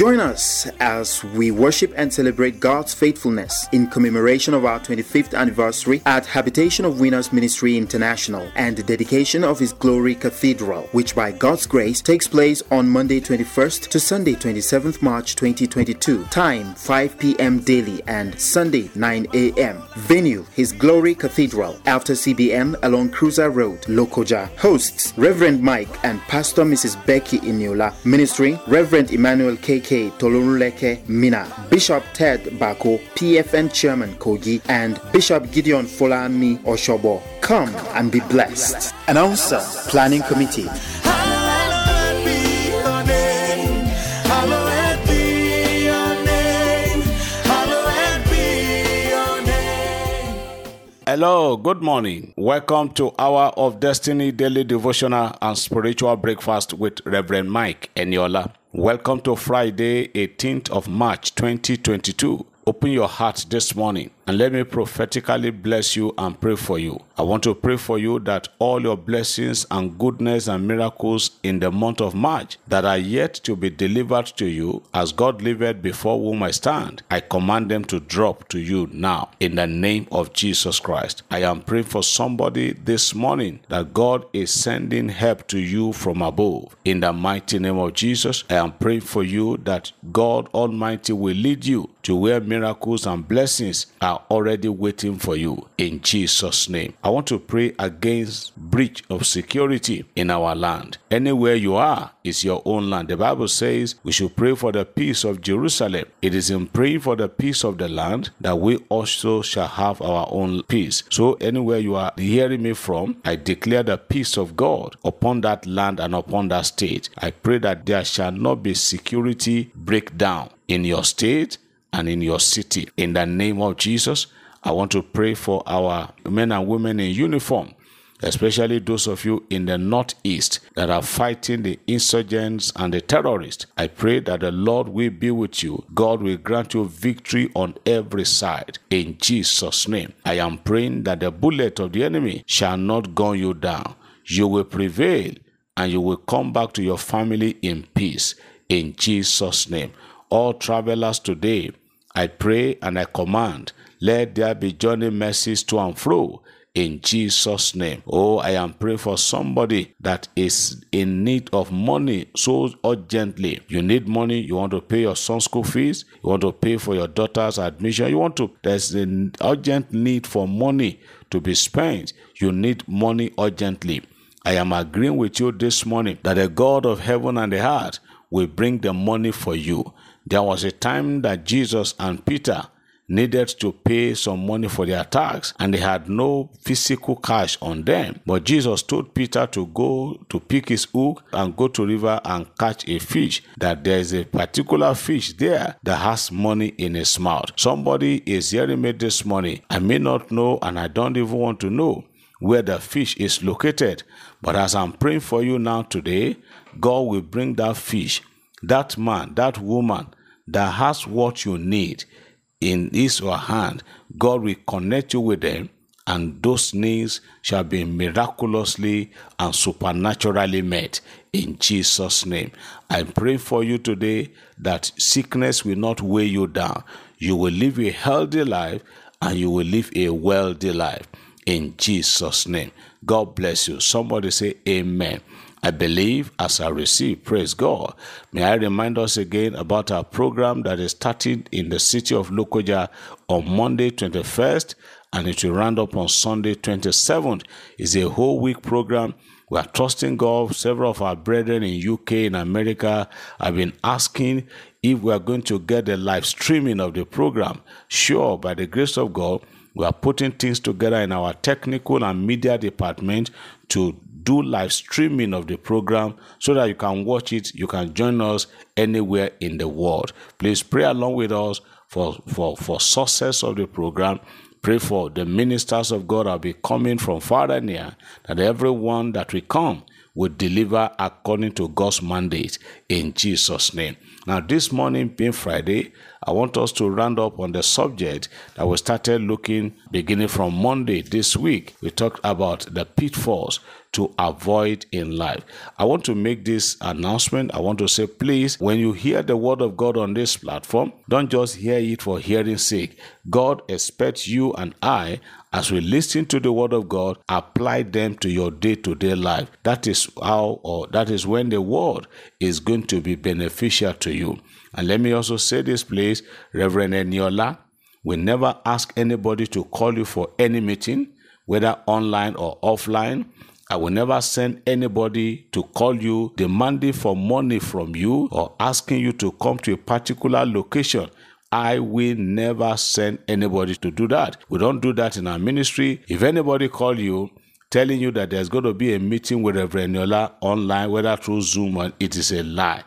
Join us as we worship and celebrate God's faithfulness in commemoration of our 25th anniversary at Habitation of Winners Ministry International and the dedication of His Glory Cathedral, which by God's grace takes place on Monday 21st to Sunday 27th March 2022. Time 5 p.m. daily and Sunday 9 a.m. Venue His Glory Cathedral after CBN along Cruiser Road, Lokoja. Hosts Reverend Mike and Pastor Mrs. Becky Eniola. Ministry Reverend Emmanuel Mina. Bishop Ted Bako, PFN Chairman Kogi, and Bishop Gideon Folami Oshobo. Come and be blessed. Announcer Planning Committee. Hello, good morning. Welcome to Hour of Destiny Daily Devotional and Spiritual Breakfast with Reverend Mike Eniola. Welcome to Friday, 18th of March 2022. Open your heart this morning and let me prophetically bless you and pray for you. I want to pray for you that all your blessings and goodness and miracles in the month of March that are yet to be delivered to you as God liveth before whom I stand, I command them to drop to you now in the name of Jesus Christ. I am praying for somebody this morning that God is sending help to you from above. In the mighty name of Jesus, I am praying for you that God Almighty will lead you to where miracles and blessings are already waiting for you in Jesus' name. I want to pray against breach of security in our land. Anywhere you are is your own land. The Bible says we should pray for the peace of Jerusalem. It is in praying for the peace of the land that we also shall have our own peace. So anywhere you are hearing me from, I declare the peace of God upon that land and upon that state. I pray that there shall not be security breakdown in your state and in your city. In the name of Jesus, I want to pray for our men and women in uniform, especially those of you in the northeast that are fighting the insurgents and the terrorists. I pray that the Lord will be with you. God will grant you victory on every side. In Jesus' name, I am praying that the bullet of the enemy shall not gun you down. You will prevail and you will come back to your family in peace. In Jesus' name. All travelers today, I pray and I command, let there be journey mercies to and fro in Jesus' name. Oh, I am praying for somebody that is in need of money so urgently. You need money, you want to pay your son's school fees, you want to pay for your daughter's admission, you want to, there's an urgent need for money to be spent. You need money urgently. I am agreeing with you this morning that the God of heaven and the earth will bring the money for you. There was a time that Jesus and Peter needed to pay some money for their tax and they had no physical cash on them. But Jesus told Peter to go to pick his hook and go to river and catch a fish. That there is a particular fish there that has money in its mouth. Somebody is hearing me this morning. I may not know and I don't even want to know where the fish is located. But as I'm praying for you now today, God will bring that fish, that man, that woman that has what you need in his or her hand. God will connect you with them, and those needs shall be miraculously and supernaturally met in Jesus' name. I pray for you today that sickness will not weigh you down. You will live a healthy life and you will live a wealthy life in Jesus' name. God bless you. Somebody say amen. I believe as I receive. Praise God. May I remind us again about our program that is starting in the city of Lokoja on Monday 21st and it will round up on Sunday 27th. It's a whole week program. We are trusting God. Several of our brethren in UK, in America, have been asking if we are going to get the live streaming of the program. Sure, by the grace of God, we are putting things together in our technical and media department to do live streaming of the program so that you can watch it. You can join us anywhere in the world. Please pray along with us for, for, for success of the program. Pray for the ministers of God that will be coming from far and near, that everyone that will come will deliver according to God's mandate in Jesus' name. Now, this morning being Friday, I want us to round up on the subject that we started looking beginning from Monday this week. We talked about the pitfalls to avoid in life. I want to make this announcement. I want to say, please, when you hear the word of God on this platform, don't just hear it for hearing's sake. God expects you and I, as we listen to the word of God, apply them to your day to day life. That is how, or that is when the word is going to be beneficial to you. And let me also say this, please, Reverend Eniola, we never ask anybody to call you for any meeting, whether online or offline. I will never send anybody to call you demanding for money from you or asking you to come to a particular location. I will never send anybody to do that. We don't do that in our ministry. If anybody call you telling you that there's going to be a meeting with Reverend Yola online, whether through Zoom, or it is a lie.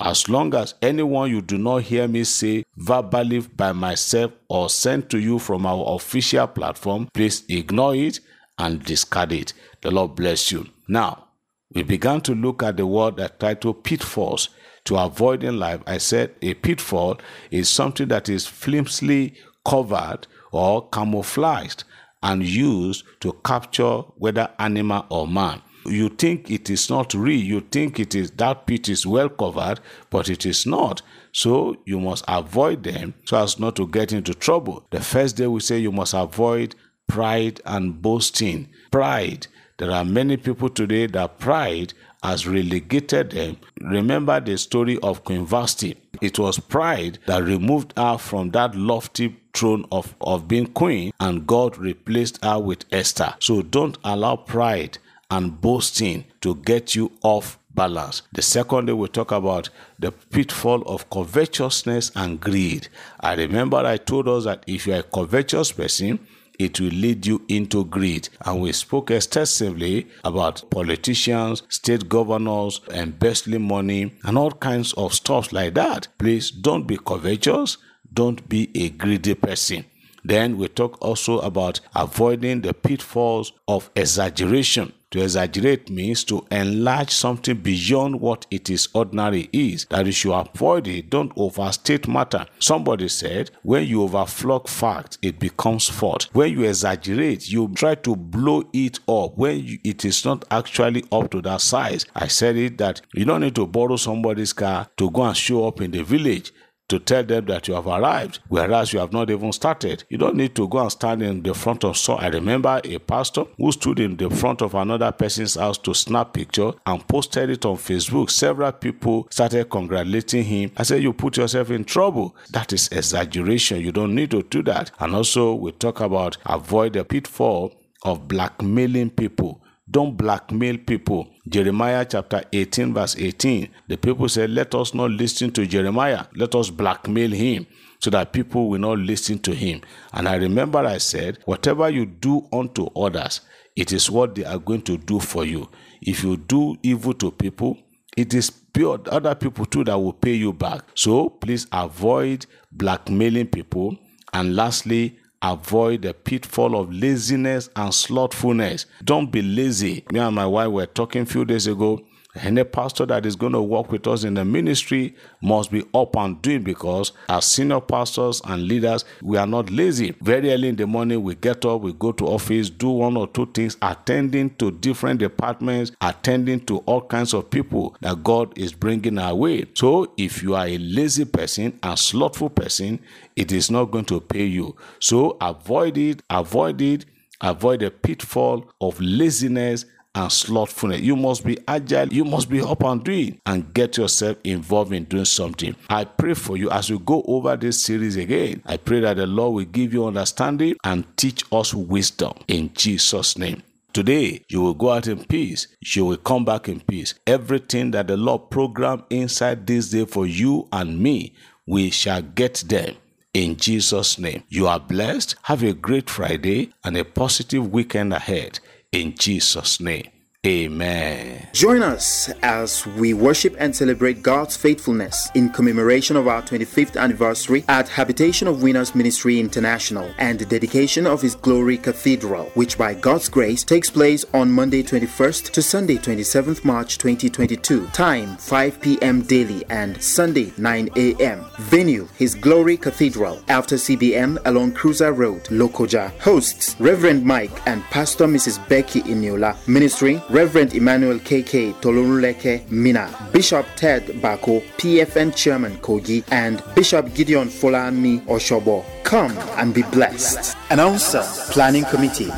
As long as anyone you do not hear me say verbally by myself or sent to you from our official platform, please ignore it and discard it. The Lord bless you. Now, we began to look at the word that titled pitfalls to avoid in life. I said a pitfall is something that is flimsily covered or camouflaged and used to capture whether animal or man. You think it is not real, you think it is that pit is well covered, but it is not. So you must avoid them so as not to get into trouble. The first day we say you must avoid pride and boasting. Pride. There are many people today that pride has relegated them. Remember the story of Queen Vashti. It was pride that removed her from that lofty throne of, of being queen, and God replaced her with Esther. So don't allow pride and boasting to get you off balance. The second day we talk about the pitfall of covetousness and greed. I remember I told us that if you're a covetous person, it will lead you into greed. And we spoke extensively about politicians, state governors, embezzling money, and all kinds of stuff like that. Please don't be covetous, don't be a greedy person. Then we talk also about avoiding the pitfalls of exaggeration. To exaggerate means to enlarge something beyond what it is ordinary is. That you should avoid it. Don't overstate matter. Somebody said, when you overflock fact, it becomes fault. When you exaggerate, you try to blow it up when you, it is not actually up to that size. I said it that you don't need to borrow somebody's car to go and show up in the village to tell them that you have arrived, whereas you have not even started. You don't need to go and stand in the front of so. I remember a pastor who stood in the front of another person's house to snap picture and posted it on Facebook. Several people started congratulating him. I said, you put yourself in trouble. That is exaggeration. You don't need to do that. And also, we talk about avoid the pitfall of blackmailing people. Don't blackmail people. Jeremiah chapter 18, verse 18. The people said, Let us not listen to Jeremiah. Let us blackmail him so that people will not listen to him. And I remember I said, Whatever you do unto others, it is what they are going to do for you. If you do evil to people, it is pure other people too that will pay you back. So please avoid blackmailing people. And lastly, avoid the pitfall of laziness and slothfulness. Don't be lazy. Me and my wife were talking a few days ago. Any pastor that is going to work with us in the ministry must be up and doing because as senior pastors and leaders, we are not lazy. Very early in the morning, we get up, we go to office, do one or two things, attending to different departments, attending to all kinds of people that God is bringing our way. So if you are a lazy person and slothful person, it is not going to pay you. So avoid it, avoid it, avoid the pitfall of laziness and slothfulness. You must be agile, you must be up and doing and get yourself involved in doing something. I pray for you as we go over this series again. I pray that the Lord will give you understanding and teach us wisdom in Jesus' name. Today, you will go out in peace. You will come back in peace. Everything that the Lord programmed inside this day for you and me, we shall get them in Jesus' name. You are blessed. Have a great Friday and a positive weekend ahead in Jesus' name. Amen. Join us as we worship and celebrate God's faithfulness in commemoration of our 25th anniversary at Habitation of Winners Ministry International and the dedication of His Glory Cathedral, which by God's grace takes place on Monday 21st to Sunday 27th March 2022. Time 5 p.m. daily and Sunday 9 a.m. Venue His Glory Cathedral after CBN along Cruiser Road, Lokoja. Hosts Reverend Mike and Pastor Mrs. Becky Eniola. Ministry Reverend Emmanuel KK Toloruleke Mina, Bishop Ted Bako, PFN Chairman Kogi, and Bishop Gideon Folami Oshobo. Come and be blessed. Announcer Planning Committee.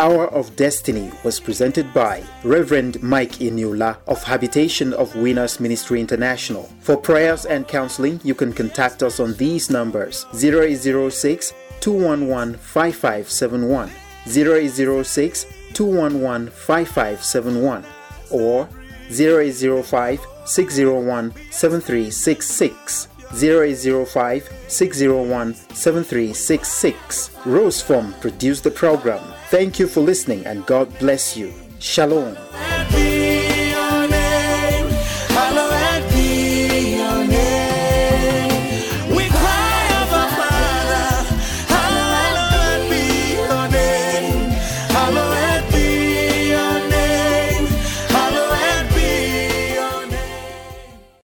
Hour of Destiny was presented by Reverend Mike Eniola of Habitation of Winners Ministry International. For prayers and counseling, you can contact us on these numbers 0806 211 5571, 0806 211 5571, or 0805 601 7366. 0805 601 7366. Rose Form produced the program. Thank you for listening and God bless you. Shalom.